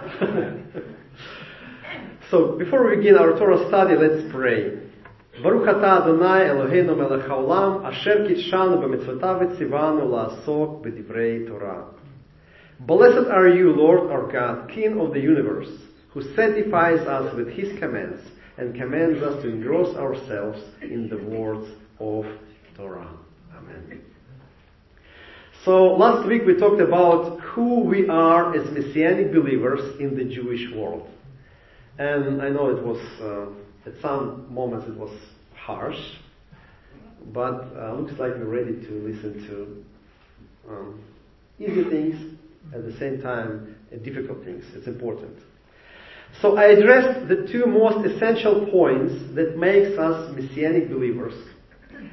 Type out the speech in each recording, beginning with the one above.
so, before we begin our Torah study, let's pray. Baruch atah Adonai Eloheinu melech haolam, asher kidshanu b'mitzvotav etzivanu la'asok b'divrei Torah. Blessed are you, Lord our God, King of the universe, who sanctifies us with his commands and commands us to engross ourselves in the words of Torah. Amen. So last week we talked about who we are as Messianic believers in the Jewish world. And I know it was, uh, at some moments it was harsh, but uh, looks like we're ready to listen to um, easy things at the same time uh, difficult things. It's important. So I addressed the two most essential points that makes us Messianic believers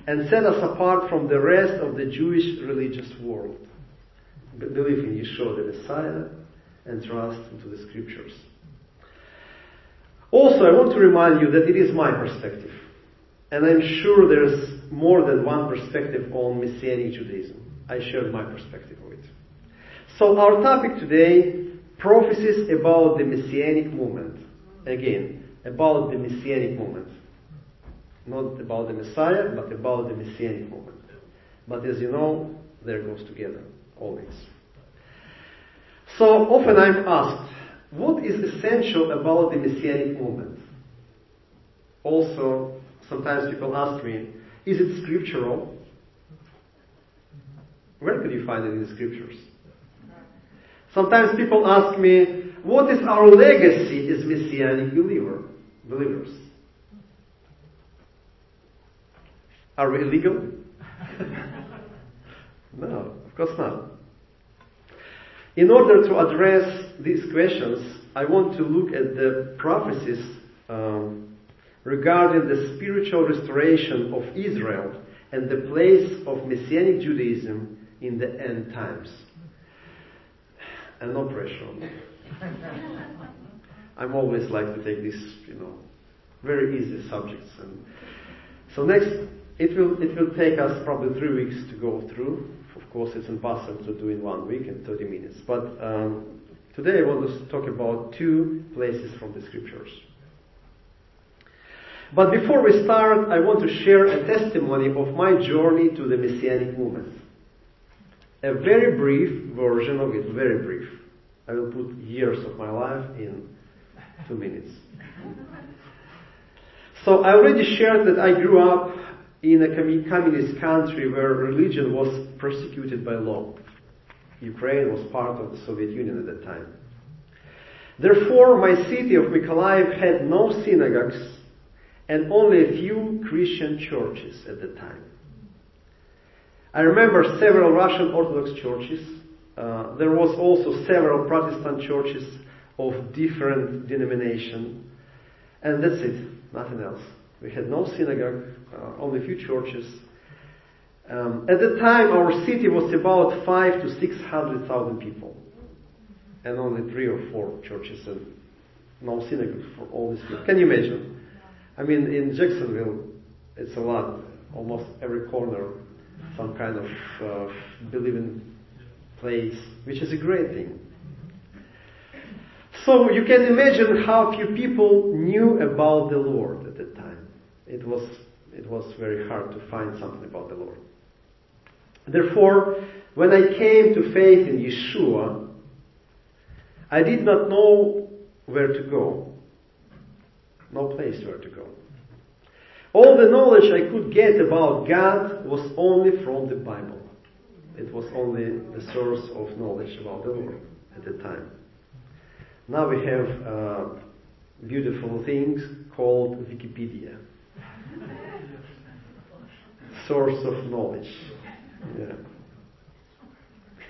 and set us apart from the rest of the Jewish religious world. Believe in Yeshua the Messiah and trust into the scriptures. Also, I want to remind you that it is my perspective. And I'm sure there's more than one perspective on Messianic Judaism. I share my perspective of it. So our topic today, prophecies about the Messianic movement. Again, about the Messianic movement. Not about the Messiah, but about the Messianic movement. But as you know, there goes together, always. So often I'm asked, what is essential about the Messianic movement? Also, sometimes people ask me, is it scriptural? Where could you find it in the scriptures? Sometimes people ask me, what is our legacy as Messianic believer, believers? Are we illegal? no, not. In order to address these questions, I want to look at the prophecies um, regarding the spiritual restoration of Israel and the place of Messianic Judaism in the end times. And no pressure. I'm always like to take these, you know, very easy subjects. And so next, it will it will take us probably three weeks to go through. Course, it's impossible to do in one week in 30 minutes. But um, today I want to talk about two places from the scriptures. But before we start, I want to share a testimony of my journey to the Messianic movement. A very brief version of it, very brief. I will put years of my life in two minutes. So I already shared that I grew up in a communist country where religion was persecuted by law. Ukraine was part of the Soviet Union at that time. Therefore, my city of Mykolaiv had no synagogues and only a few Christian churches at the time. I remember several Russian Orthodox churches. Uh, there was also several Protestant churches of different denomination, and that's it, nothing else. We had no synagogue, uh, only a few churches. Um, at the time, our city was about five to six hundred thousand people, and only three or four churches and no synagogue for all these people. Can you imagine? I mean, in Jacksonville, it's a lot. Almost every corner, some kind of uh, believing place, which is a great thing. So you can imagine how few people knew about the Lord at that time. It was, it was very hard to find something about the Lord. Therefore, when I came to faith in Yeshua, I did not know where to go. No place where to go. All the knowledge I could get about God was only from the Bible. It was only the source of knowledge about the Lord at the time. Now we have uh, beautiful things called Wikipedia. Source of knowledge.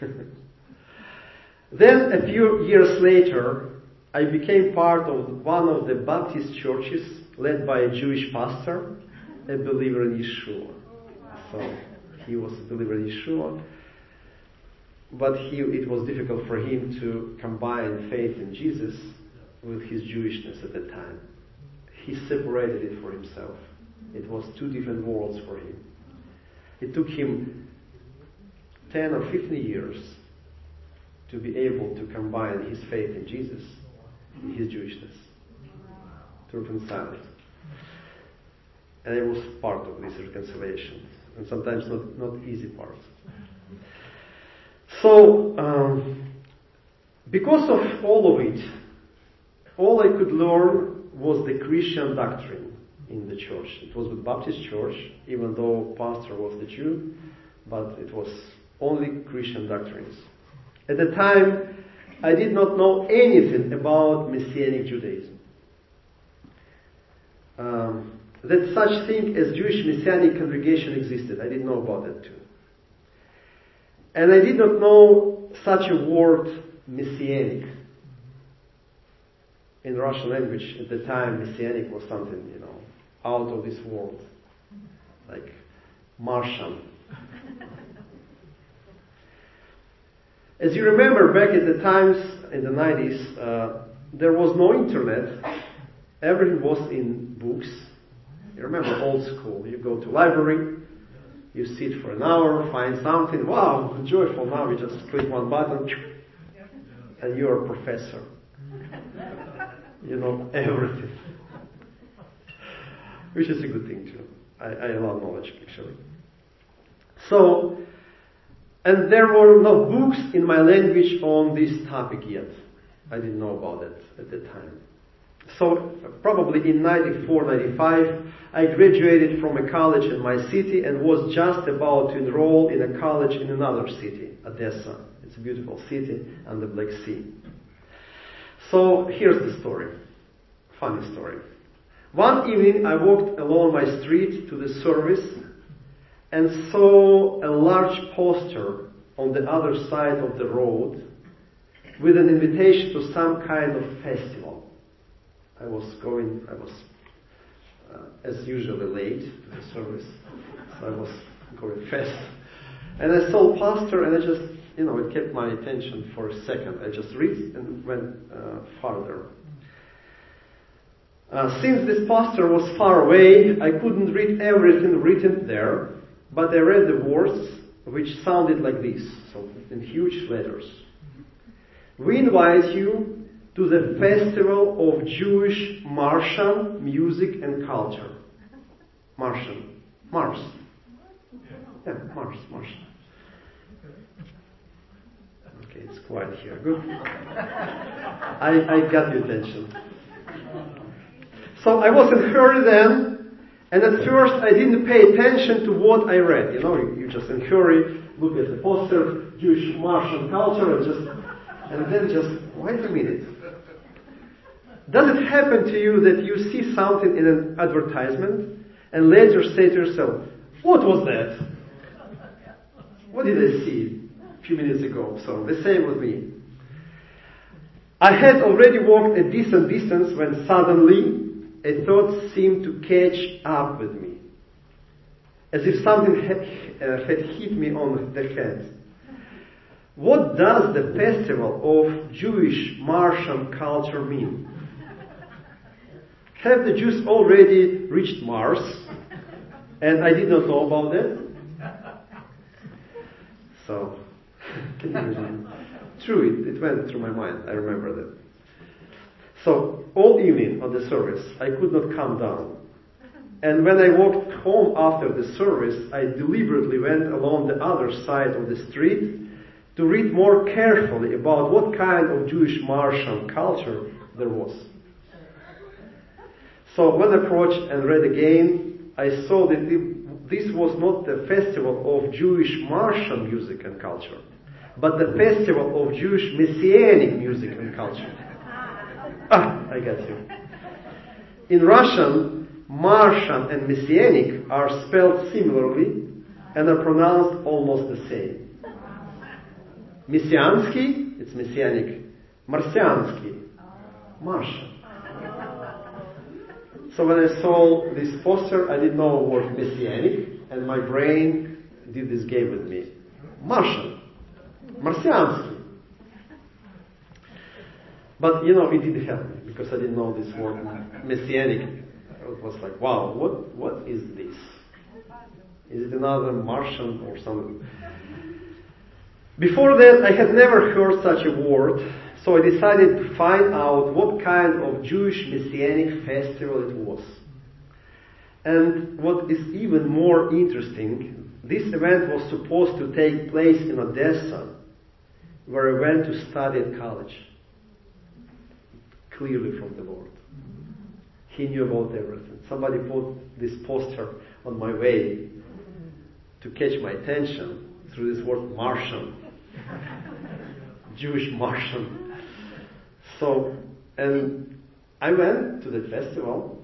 Then a few years later, I became part of one of the Baptist churches led by a Jewish pastor, a believer in Yeshua. So he was a believer in Yeshua, but he, it was difficult for him to combine faith in Jesus with his Jewishness at the time. He separated it for himself. It was two different worlds for him. It took him 10 or 15 years to be able to combine his faith in Jesus and his Jewishness, to reconcile it. And I was part of this reconciliation, and sometimes not, not easy part. So, um, because of all of it, all I could learn was the Christian doctrine in the church. It was the Baptist church, even though pastor was the Jew, but it was only Christian doctrines. At the time, I did not know anything about Messianic Judaism. Um, that such thing as Jewish Messianic congregation existed. I didn't know about that too. And I did not know such a word, Messianic. In Russian language at the time, Messianic was something, you know, out of this world. Like Martian. As you remember, back at the times in the 90s, uh, there was no internet. Everything was in books. You remember old school. You go to library, you sit for an hour, find something. Wow, joyful. Now you just click one button, and you're a professor. You know everything. Which is a good thing too. I, I love knowledge actually. So, and there were no books in my language on this topic yet. I didn't know about it at the time. So probably in 94, 95, I graduated from a college in my city and was just about to enroll in a college in another city, Odessa. It's a beautiful city on the Black Sea. So here's the story. Funny story. One evening I walked along my street to the service and saw a large poster on the other side of the road with an invitation to some kind of festival. I was going, I was uh, as usually late to the service, so I was going fast. And I saw a pastor and I just, you know, it kept my attention for a second. I just read and went uh, farther. Uh, since this pastor was far away, I couldn't read everything written there, but I read the words which sounded like this, so in huge letters. We invite you to the Festival of Jewish Martian Music and Culture. Martian. Mars. Yeah, Mars, Mars. Okay, it's quiet here. Good. I, I got your attention. So I was in hurry then, and at first I didn't pay attention to what I read. You know, you, you just in hurry, look at the poster, Jewish Martian culture, and just, and then just, wait a minute. Does it happen to you that you see something in an advertisement and later say to yourself, what was that? What did I see a few minutes ago? So the same with me. I had already walked a decent distance when suddenly a thought seemed to catch up with me, as if something had, uh, had hit me on the head. What does the festival of Jewish Martian culture mean? Have the Jews already reached Mars? And I did not know about that? So? True, it, it went through my mind. I remember that. So, all evening on the service, I could not calm down. And when I walked home after the service, I deliberately went along the other side of the street to read more carefully about what kind of Jewish Martian culture there was. So when I approached and read again, I saw that this was not the festival of Jewish Martian music and culture, but the festival of Jewish Messianic music and culture. Ah, I got you. In Russian, Martian and Messianic are spelled similarly and are pronounced almost the same. Messiansky, it's Messianic. Marciansky, Martian. So when I saw this poster, I didn't know what Messianic, and my brain did this game with me. Martian. Marciansky. But you know, it didn't help me because I didn't know this word messianic. It was like, wow, what what is this? Is it another Martian or something? Before that, I had never heard such a word, So I decided to find out what kind of Jewish Messianic festival it was. And what is even more interesting, this event was supposed to take place in Odessa, where I went to study at college. Clearly from the Lord. He knew about everything. Somebody put this poster on my way to catch my attention through this word Martian. Jewish Martian. So, and I went to the festival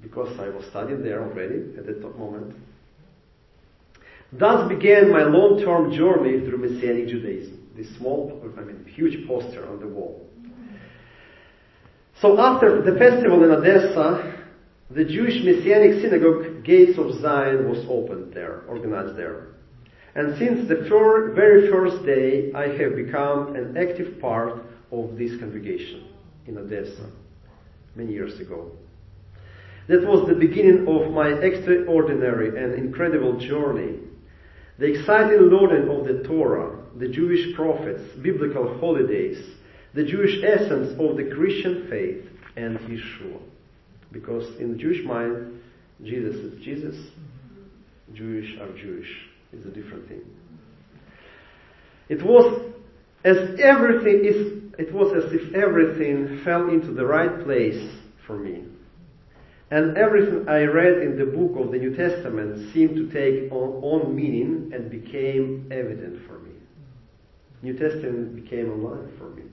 because I was studying there already at that moment. Thus began my long-term journey through Messianic Judaism. This small, I mean, huge poster on the wall. So after the festival in Odessa, the Jewish Messianic synagogue Gates of Zion was opened there, organized there. And since the fir- very first day, I have become an active part of this congregation in Odessa many years ago. That was the beginning of my extraordinary and incredible journey. The exciting learning of the Torah, the Jewish prophets, biblical holidays, the Jewish essence of the Christian faith, and Yeshua. Because in the Jewish mind, Jesus is Jesus, Jewish are Jewish. It's a different thing. It was as everything is, it was as if everything fell into the right place for me. And everything I read in the book of the New Testament seemed to take on, on meaning and became evident for me. New Testament became alive for me.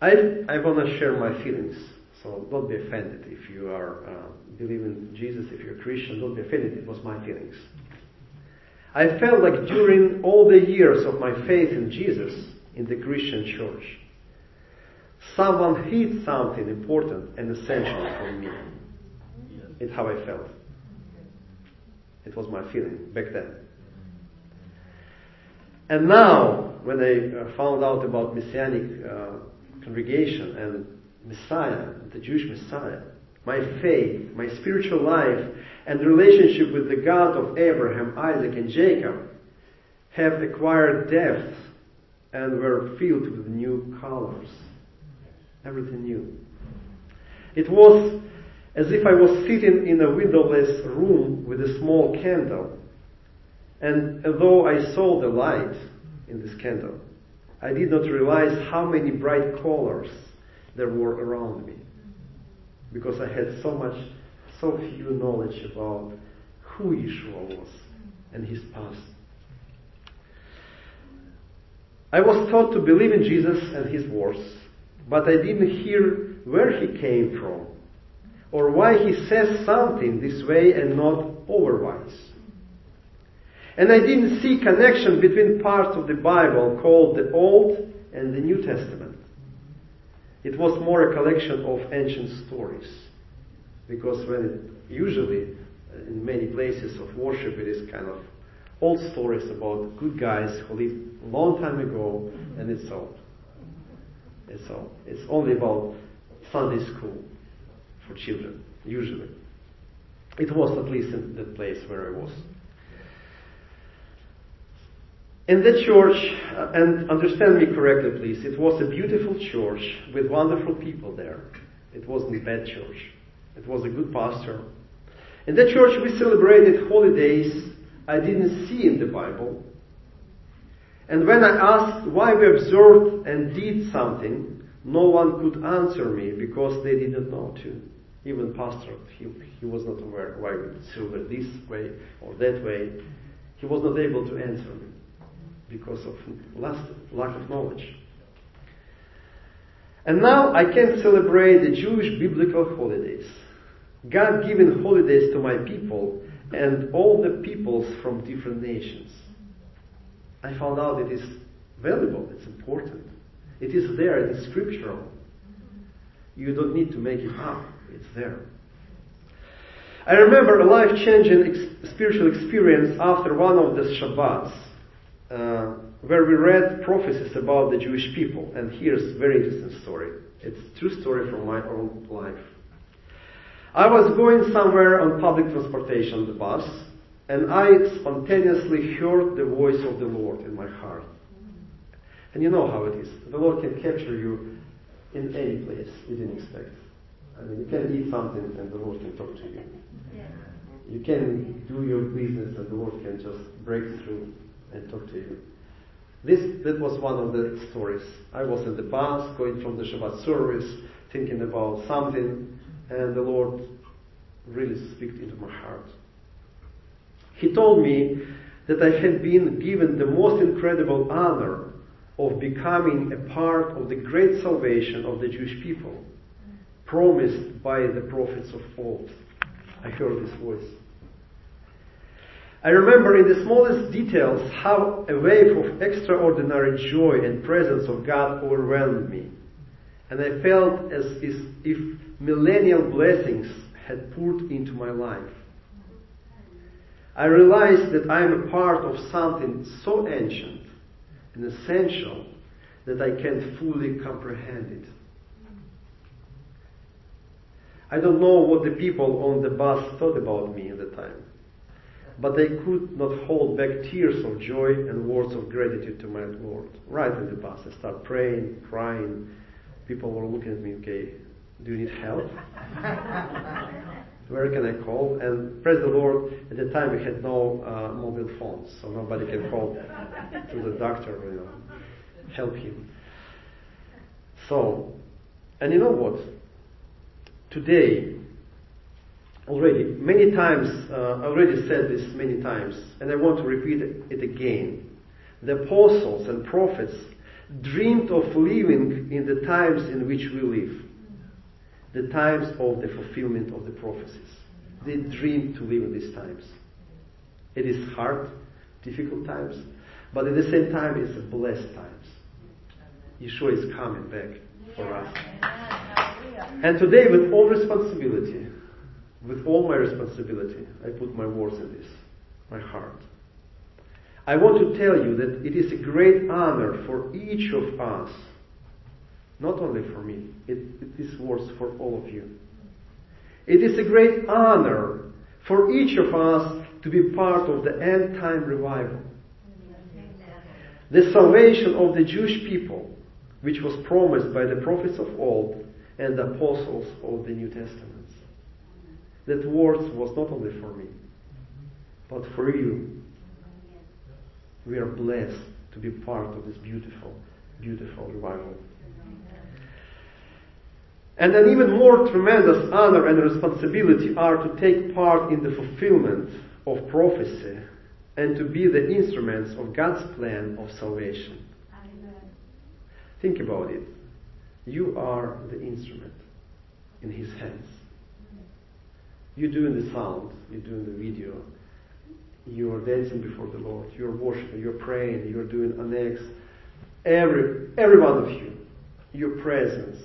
I, I want to share my feelings. So don't be offended if you are uh, believing Jesus, if you're a Christian, don't be offended. It was my feelings. I felt like during all the years of my faith in Jesus in the Christian church, someone hid something important and essential from me. It's how I felt. It was my feeling back then. And now, when I uh, found out about Messianic uh, congregation and Messiah, the Jewish Messiah, my faith, my spiritual life, and relationship with the God of Abraham, Isaac, and Jacob have acquired depth and were filled with new colors. Everything new. It was as if I was sitting in a windowless room with a small candle. And although I saw the light in this candle, I did not realize how many bright colors there were around me. Because I had so much, so few knowledge about who Yeshua was and his past. I was taught to believe in Jesus and his words, but I didn't hear where he came from or why he says something this way and not otherwise. And I didn't see connection between parts of the Bible called the Old and the New Testament. It was more a collection of ancient stories. Because when it, usually uh, in many places of worship it is kind of old stories about good guys who lived a long time ago and it's all. It's all. It's only about Sunday school for children, usually. It was at least in the place where I was. In the church, uh, and understand me correctly please, it was a beautiful church with wonderful people there. It wasn't a bad church. It was a good pastor. In the church we celebrated holidays I didn't see in the Bible. And when I asked why we observed and did something, no one could answer me because they didn't know to. Even pastor, he, he was not aware why we celebrate this way or that way. He was not able to answer me because of lack of knowledge. And now I can celebrate the Jewish biblical holidays. God given holidays to my people and all the peoples from different nations. I found out it is valuable, it's important. It is there, it is scriptural. You don't need to make it up, it's there. I remember a life changing ex- spiritual experience after one of the Shabbats uh, where we read prophecies about the Jewish people. And here's a very interesting story. It's a true story from my own life. I was going somewhere on public transportation, the bus, and I spontaneously heard the voice of the Lord in my heart. And you know how it is. The Lord can capture you in any place you didn't expect. I mean, you can eat something and the Lord can talk to you. You can do your business and the Lord can just break through and talk to you. This, that was one of the stories. I was in the bus going from the Shabbat service, thinking about something, and the Lord really spoke into my heart. He told me that I had been given the most incredible honor of becoming a part of the great salvation of the Jewish people, promised by the prophets of old. I heard this voice. I remember in the smallest details how a wave of extraordinary joy and presence of God overwhelmed me. And I felt as if millennial blessings had poured into my life. I realized that I am a part of something so ancient and essential that I can't fully comprehend it. I don't know what the people on the bus thought about me at the time, but they could not hold back tears of joy and words of gratitude to my Lord. Right in the bus, I start praying, crying. People were looking at me, okay, do you need help? Where can I call? And praise the Lord, at the time we had no uh, mobile phones, so nobody can call to the doctor, you know, help him. So, and you know what? Today, already, many times, uh, I already said this many times, and I want to repeat it again. The apostles and prophets dreamed of living in the times in which we live the times of the fulfillment of the prophecies. They dreamed to live in these times. It is hard, difficult times, but at the same time it's a blessed times. Yeshua is coming back for us. And today with all responsibility, with all my responsibility, I put my words in this, my heart. I want to tell you that it is a great honor for each of us not only for me, it, it is words for all of you. It is a great honor for each of us to be part of the end time revival. The salvation of the Jewish people, which was promised by the prophets of old and the apostles of the New Testaments. That words was not only for me, but for you. We are blessed to be part of this beautiful, beautiful revival. And an even more tremendous honor and responsibility are to take part in the fulfillment of prophecy and to be the instruments of God's plan of salvation. Amen. Think about it. You are the instrument in His hands. You're doing the sound, you're doing the video, you're dancing before the Lord, you're worshiping, you're praying, you're doing annex. Every, every one of you, your presence,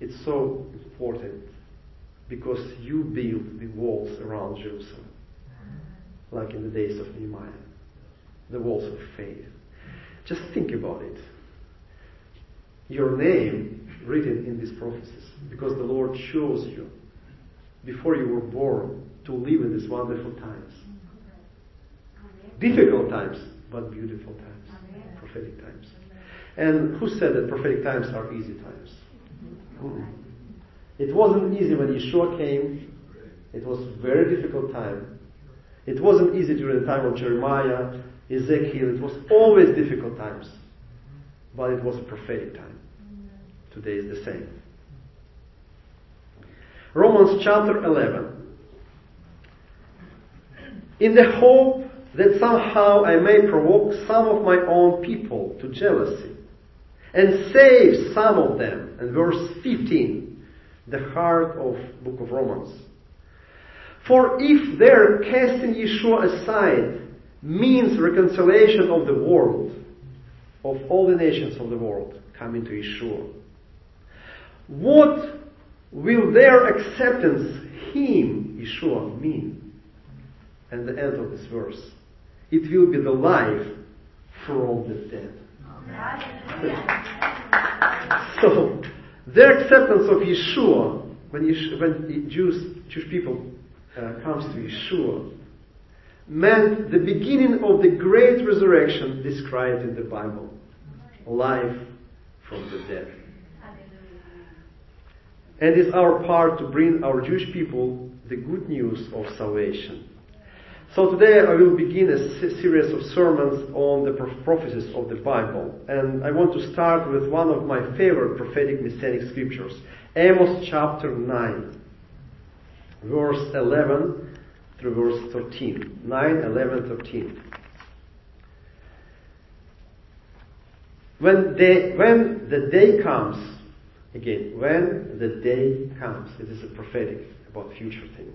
it's so important because you build the walls around Jerusalem, like in the days of Nehemiah, the walls of faith. Just think about it. Your name written in these prophecies, because the Lord chose you before you were born to live in these wonderful times. Difficult times, but beautiful times, prophetic times. And who said that prophetic times are easy times? Mm-hmm. Hmm. It wasn't easy when Yeshua came. It was a very difficult time. It wasn't easy during the time of Jeremiah, Ezekiel. It was always difficult times. But it was a prophetic time. Today is the same. Romans chapter 11. In the hope that somehow I may provoke some of my own people to jealousy and save some of them. And verse 15, the heart of book of Romans. For if their casting Yeshua aside means reconciliation of the world, of all the nations of the world coming to Yeshua, what will their acceptance him, Yeshua, mean? And the end of this verse. It will be the life from the dead. So, their acceptance of Yeshua, when, Yeshua, when Jews, Jewish people uh, comes to Yeshua, meant the beginning of the great resurrection described in the Bible. life from the dead. And it's our part to bring our Jewish people the good news of salvation. So today I will begin a series of sermons on the prophecies of the Bible. And I want to start with one of my favorite prophetic messianic scriptures, Amos chapter 9, verse 11 through verse 13. 9, 11, 13. When, they, when the day comes, again, when the day comes, it is a prophetic about future thing.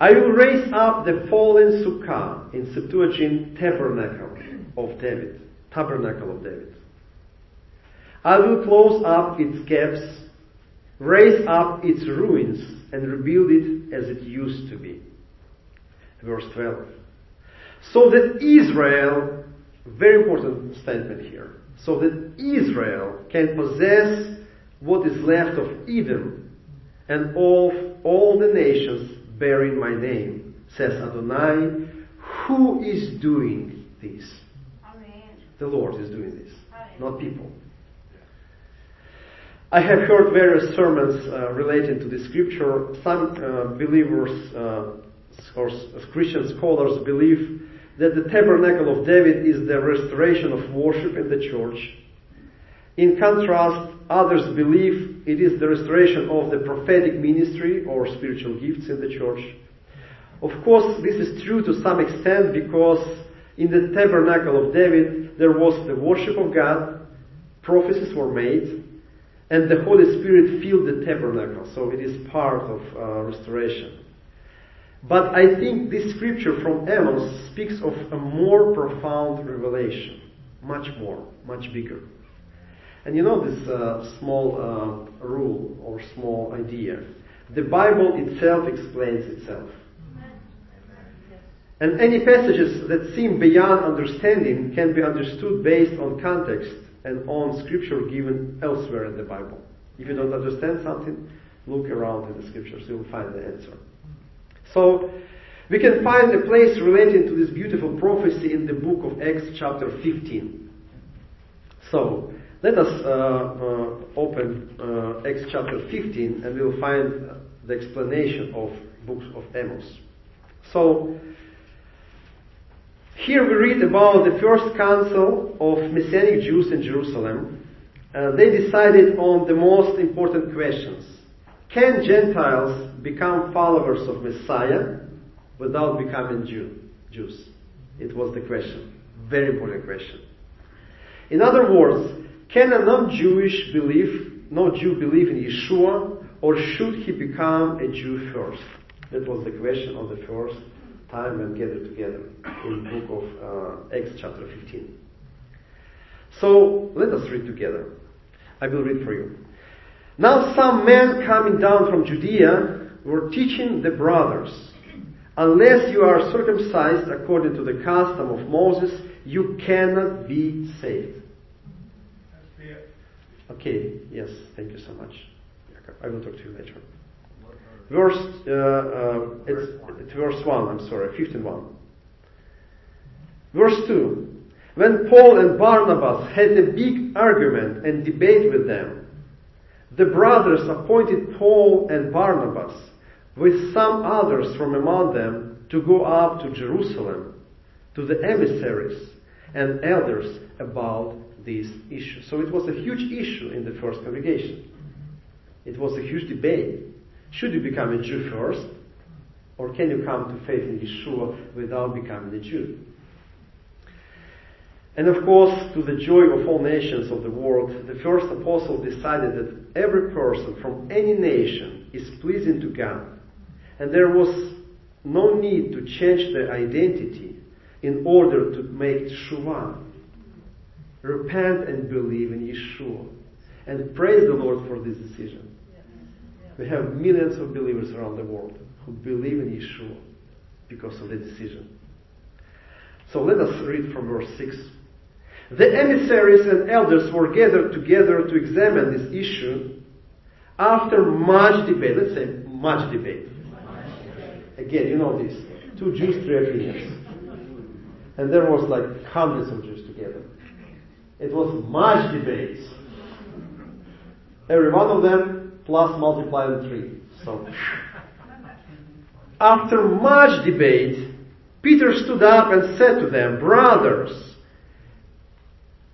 I will raise up the fallen sukkah in Septuagint tabernacle of David, tabernacle of David. I will close up its gaps, raise up its ruins, and rebuild it as it used to be. Verse 12. So that Israel very important statement here. So that Israel can possess what is left of Edom and of all the nations bearing my name, says Adonai, who is doing this? Amen. The Lord is doing this, Amen. not people. I have heard various sermons uh, relating to this scripture. Some uh, believers uh, or Christian scholars believe that the tabernacle of David is the restoration of worship in the church. In contrast, others believe it is the restoration of the prophetic ministry or spiritual gifts in the church. Of course, this is true to some extent because in the tabernacle of David there was the worship of God, prophecies were made, and the Holy Spirit filled the tabernacle, so it is part of uh, restoration. But I think this scripture from Amos speaks of a more profound revelation. Much more, much bigger. And you know this uh, small uh, rule or small idea. The Bible itself explains itself. And any passages that seem beyond understanding can be understood based on context and on scripture given elsewhere in the Bible. If you don't understand something, look around in the scriptures, you'll find the answer. So, we can find a place relating to this beautiful prophecy in the book of Acts chapter 15. So, let us uh, uh, open uh, Acts chapter 15 and we'll find the explanation of books of Amos. So, here we read about the first council of Messianic Jews in Jerusalem. They decided on the most important questions. Can Gentiles become followers of Messiah without becoming Jew, Jews? It was the question. Very important question. In other words, can a non-Jewish believe, non-Jew believe in Yeshua, or should he become a Jew first? That was the question of the first time when gathered together in the book of uh, Acts chapter 15. So let us read together. I will read for you. Now some men coming down from Judea were teaching the brothers, unless you are circumcised according to the custom of Moses, you cannot be saved. Okay, yes, thank you so much. I will talk to you later. Verse, uh, uh, it's, it's verse 1, I'm sorry, 15 1. Verse 2. When Paul and Barnabas had a big argument and debate with them, the brothers appointed Paul and Barnabas with some others from among them to go up to Jerusalem to the emissaries and elders about this issue. So it was a huge issue in the first congregation. It was a huge debate. Should you become a Jew first? Or can you come to faith in Yeshua without becoming a Jew? And of course, to the joy of all nations of the world, the first apostle decided that every person from any nation is pleasing to God and there was no need to change their identity in order to make Shuvah. Repent and believe in Yeshua. And praise the Lord for this decision. We have millions of believers around the world who believe in Yeshua because of the decision. So let us read from verse 6. The emissaries and elders were gathered together to examine this issue after much debate. Let's say much debate. Again, you know this. Two Jews, three opinions. And there was like hundreds of Jews together. It was much debate. Every one of them plus multiply in three. So, after much debate, Peter stood up and said to them, Brothers,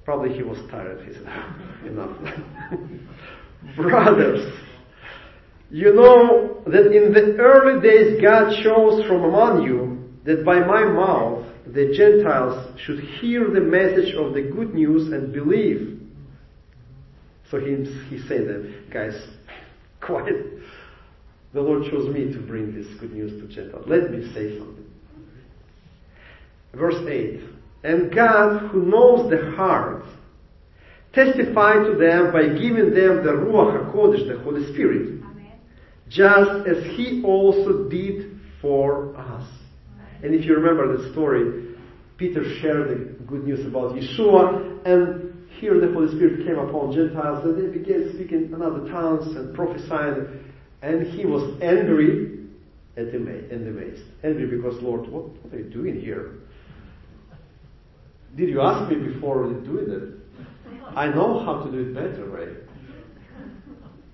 probably he was tired. He said, Enough. Brothers, you know that in the early days God chose from among you that by my mouth the Gentiles should hear the message of the good news and believe. So he, he said that, guys, quiet. The Lord chose me to bring this good news to Gentiles. Let me say something. Verse 8. And God, who knows the heart, testified to them by giving them the Ruach HaKodesh, the Holy Spirit, just as He also did for us. And if you remember the story, Peter shared the good news about Yeshua, and here the Holy Spirit came upon Gentiles, and they began speaking in other tongues and prophesying, and he was angry at the and amazed. Angry because, Lord, what, what are you doing here? Did you ask me before doing it? I know how to do it better, right?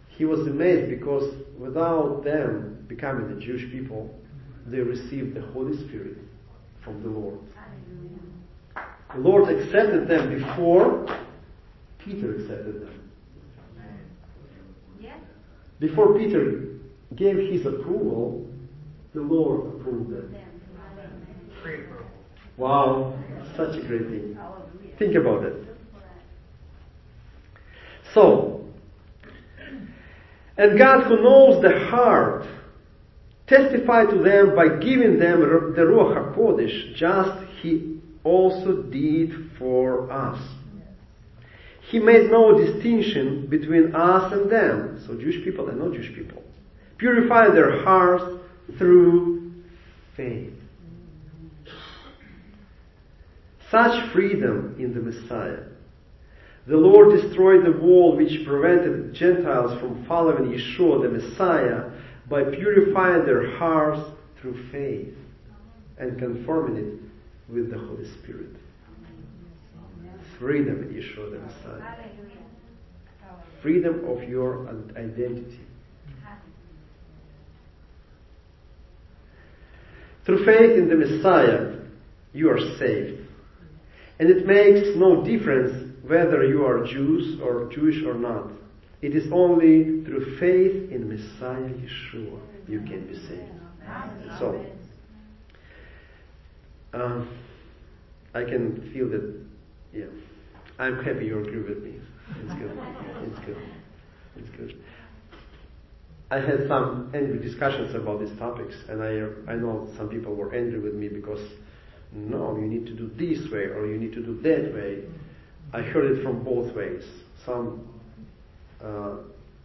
He was amazed because without them becoming the Jewish people, they received the Holy Spirit from the Lord. The Lord accepted them before Peter accepted them. Before Peter gave his approval, the Lord approved them. Wow, such a great thing. Think about it. So, and God who knows the heart testified to them by giving them the Ruach HaKodesh, just He also did for us. He made no distinction between us and them, so Jewish people and non-Jewish people. Purified their hearts through faith. Such freedom in the Messiah. The Lord destroyed the wall which prevented Gentiles from following Yeshua, the Messiah, by purifying their hearts through faith and conforming it with the Holy Spirit. Freedom in Yeshua, the Messiah. Freedom of your identity. Through faith in the Messiah, you are saved. And it makes no difference whether you are Jews or Jewish or not. It is only through faith in Messiah Yeshua you can be saved. So, um, I can feel that, yeah. I'm happy you agree with me. It's good. It's good. It's good. I had some angry discussions about these topics, and I I know some people were angry with me because no, you need to do this way or you need to do that way. I heard it from both ways. Some uh,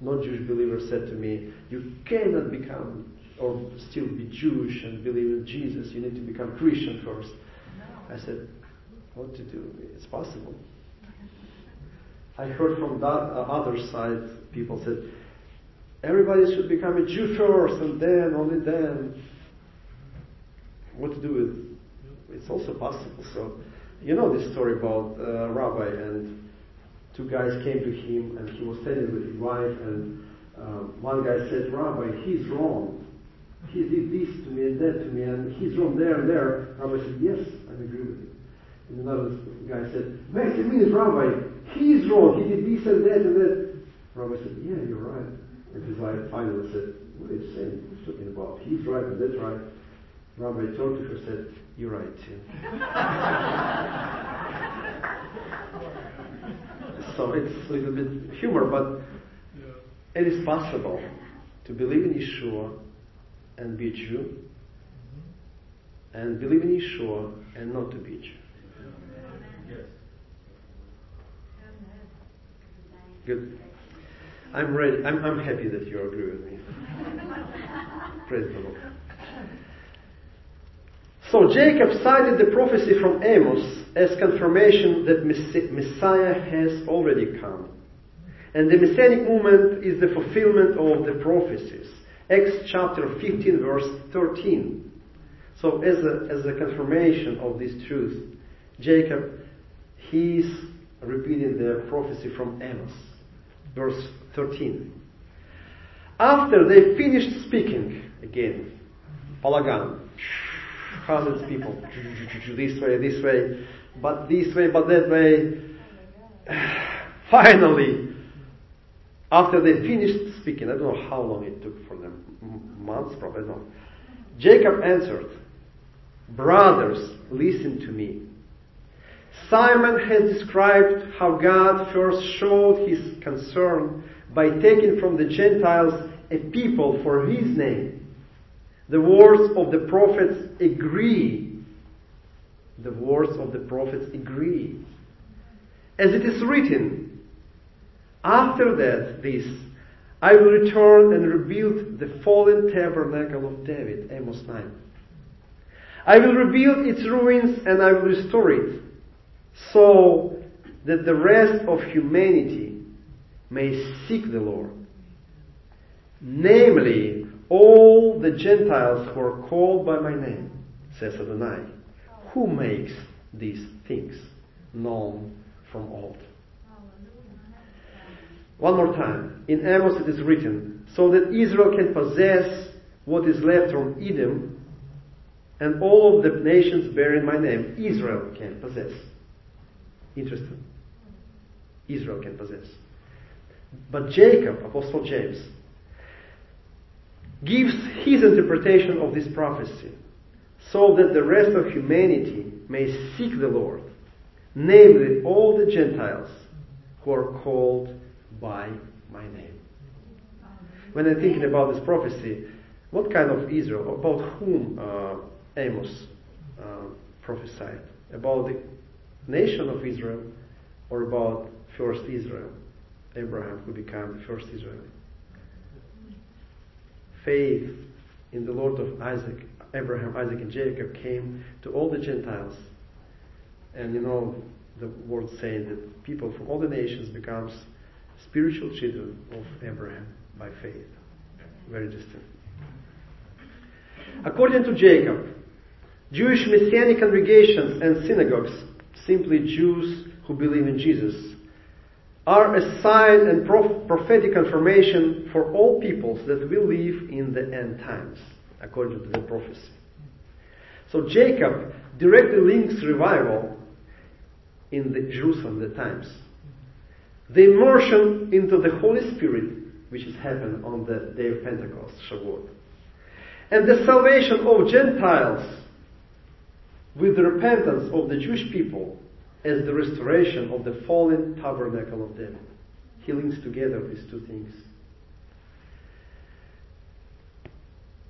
non-Jewish believers said to me, "You cannot become or still be Jewish and believe in Jesus. You need to become Christian first. No. I said, "What to do? It's possible." I heard from that uh, other side, people said, "Everybody should become a Jew first, and then only then." What to do with it's also possible. So, you know this story about uh, rabbi and two guys came to him and he was standing with his wife and um, one guy said, Rabbi, he's wrong. He did this to me and that to me and he's wrong there and there. Rabbi said, yes, I agree with you. And another guy said, wait a minute, Rabbi, he's wrong. He did this and that and that. Rabbi said, yeah, you're right. And his wife finally said, what are you saying? What's talking about? He's right and that's right. Rabbi turned to her and said, You're right so it's a little bit humor, but it is possible to believe in Yeshua and be a Jew, mm-hmm. and believe in Yeshua and not to be a Jew. Good. I'm ready. I'm, I'm happy that you agree with me. Praise the Lord. So Jacob cited the prophecy from Amos as confirmation that Messiah has already come. And the Messianic movement is the fulfillment of the prophecies. Acts chapter 15 verse 13. So as a, as a confirmation of this truth, Jacob, he's repeating the prophecy from Amos, verse 13. After they finished speaking, again, Palagan, hundreds of people, this way, this way, but this way, but that way. Finally, after they finished speaking, I don't know how long it took for them, months probably, no. Jacob answered, Brothers, listen to me. Simon has described how God first showed his concern by taking from the Gentiles a people for his name. The words of the prophets agree. The words of the prophets agree. As it is written, after that, this, I will return and rebuild the fallen tabernacle of David, Amos 9. I will rebuild its ruins and I will restore it, so that the rest of humanity may seek the Lord. Namely, all the Gentiles who are called by my name, says Adonai, who makes these things known from old. One more time. In Amos it is written, so that Israel can possess what is left from Edom, and all of the nations bearing my name, Israel can possess. Interesting. Israel can possess. But Jacob, Apostle James, gives his interpretation of this prophecy so that the rest of humanity may seek the Lord, namely all the Gentiles who are called by my name. When I'm thinking about this prophecy, what kind of Israel, about whom uh, Amos uh, prophesied? About the nation of Israel or about first Israel, Abraham who became the first Israel? Faith in the Lord of Isaac, Abraham, Isaac, and Jacob came to all the Gentiles. And you know, the word saying that people from all the nations becomes spiritual children of Abraham by faith. Very distant. According to Jacob, Jewish messianic congregations and synagogues, simply Jews who believe in Jesus, are a sign and prophetic confirmation for all peoples that will live in the end times, according to the prophecy. So Jacob directly links revival in the Jerusalem the times the immersion into the Holy Spirit, which has happened on the day of Pentecost, Shavuot, and the salvation of Gentiles with the repentance of the Jewish people as the restoration of the fallen tabernacle of David. He links together these two things.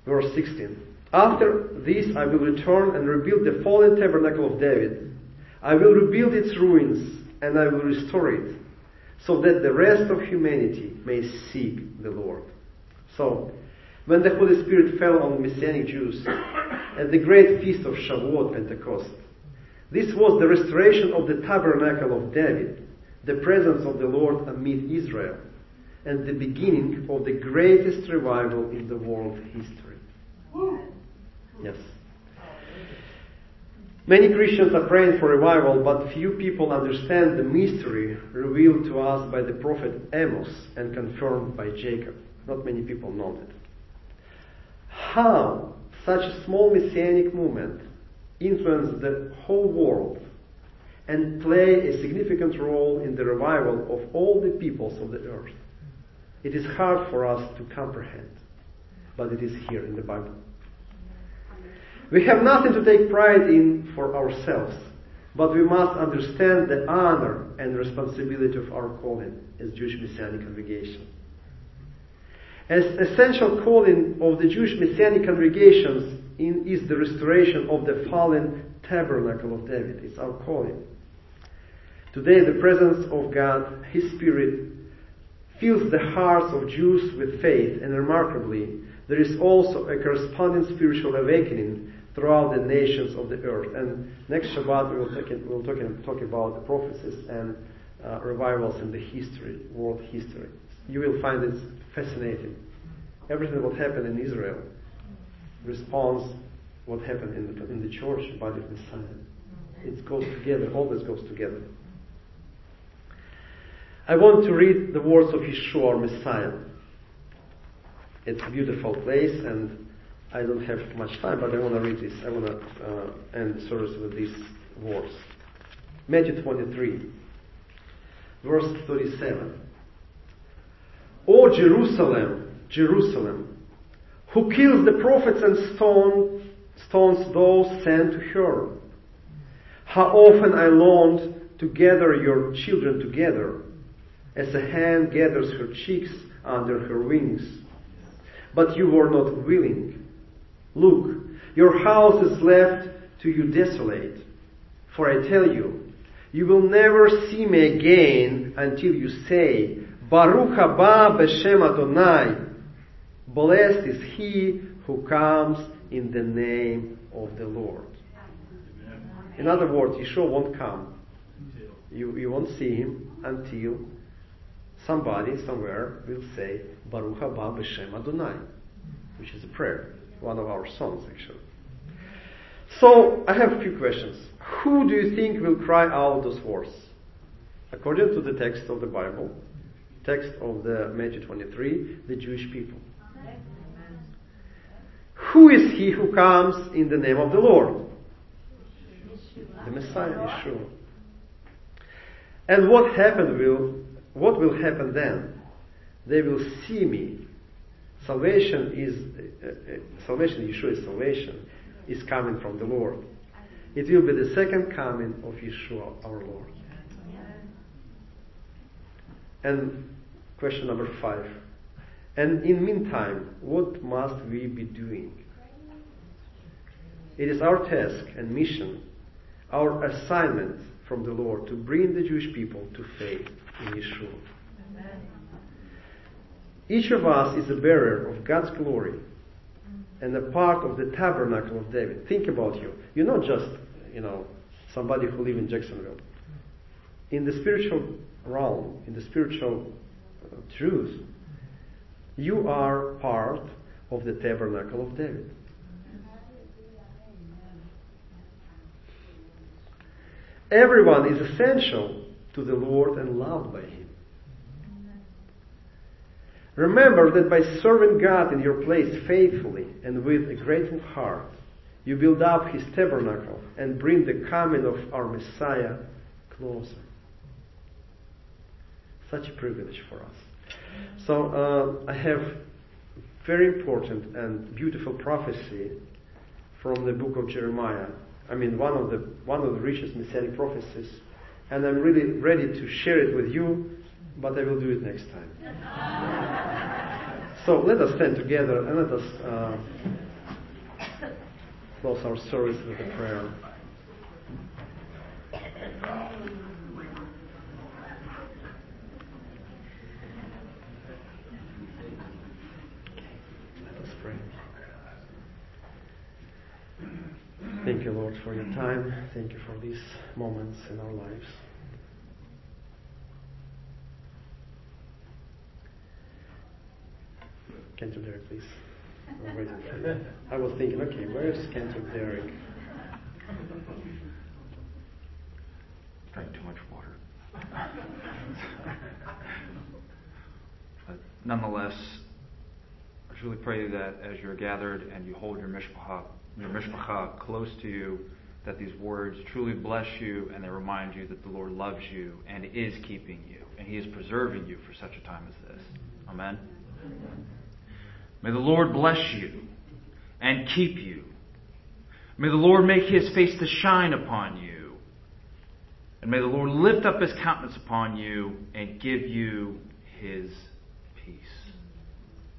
Verse 16. After this I will return and rebuild the fallen tabernacle of David. I will rebuild its ruins and I will restore it so that the rest of humanity may seek the Lord. So, when the Holy Spirit fell on Messianic Jews at the great feast of Shavuot Pentecost, this was the restoration of the tabernacle of David, the presence of the Lord amid Israel, and the beginning of the greatest revival in the world history. Yes. Many Christians are praying for revival, but few people understand the mystery revealed to us by the prophet Amos and confirmed by Jacob. Not many people know that. How such a small messianic movement influenced the whole world and play a significant role in the revival of all the peoples of the earth. It is hard for us to comprehend, but it is here in the Bible. We have nothing to take pride in for ourselves, but we must understand the honor and responsibility of our calling as Jewish Messianic congregation. As essential calling of the Jewish Messianic congregations in, is the restoration of the fallen tabernacle of David. It's our calling. Today, the presence of God, His Spirit, fills the hearts of Jews with faith, and remarkably, there is also a corresponding spiritual awakening throughout the nations of the earth. And next Shabbat we will talk, we'll talk, talk about the prophecies and uh, revivals in the history, world history. You will find it fascinating. Everything that happened in Israel responds what happened in the, in the church, body of Messiah. It goes together, always goes together. I want to read the words of Yeshua, our Messiah. It's a beautiful place, and I don't have much time, but I want to read this. I want to uh, end the service with these words. Matthew 23, verse 37. O Jerusalem, Jerusalem, who kills the prophets and stone, stones those sent to her. How often I longed to gather your children together, as a hen gathers her chicks under her wings. But you were not willing. Look, your house is left to you desolate. For I tell you, you will never see me again until you say, Baruch haba b'shem Adonai. Blessed is he who comes in the name of the Lord. In other words, Yeshua won't come. You, you won't see him until somebody somewhere will say, Baruch haba b'shem Adonai, which is a prayer, one of our songs actually. So, I have a few questions. Who do you think will cry out those words? According to the text of the Bible, text of the Matthew 23, the Jewish people. Who is he who comes in the name of the Lord? The Messiah, Yeshua. And what happened will, what will happen then? They will see me. Salvation is, uh, uh, salvation, Yeshua is salvation, is coming from the Lord. It will be the second coming of Yeshua, our Lord. And question number five. And in meantime, what must we be doing? It is our task and mission, our assignment from the Lord to bring the Jewish people to faith in Yeshua. Each of us is a bearer of God's glory and a part of the tabernacle of David. Think about you. You're not just, you know, somebody who live in Jacksonville. In the spiritual realm, in the spiritual uh, truth, you are part of the tabernacle of David. Everyone is essential to the Lord and loved by Him. Remember that by serving God in your place faithfully and with a grateful heart, you build up His tabernacle and bring the coming of our Messiah closer. Such a privilege for us. So uh, I have very important and beautiful prophecy from the book of Jeremiah. I mean, one of the one of the richest messianic prophecies, and I'm really ready to share it with you, but I will do it next time. so let us stand together and let us uh, close our service with a prayer. Thank you, Lord, for your time. Thank you for these moments in our lives. Cantor Derek, please. Oh, I was thinking, okay, where's Cantor Derek? Drank too much water. but nonetheless, I truly pray that as you're gathered and you hold your your mishpacha close to you, that these words truly bless you and they remind you that the Lord loves you and is keeping you and He is preserving you for such a time as this. Amen. May the Lord bless you and keep you. May the Lord make His face to shine upon you. And may the Lord lift up His countenance upon you and give you His peace.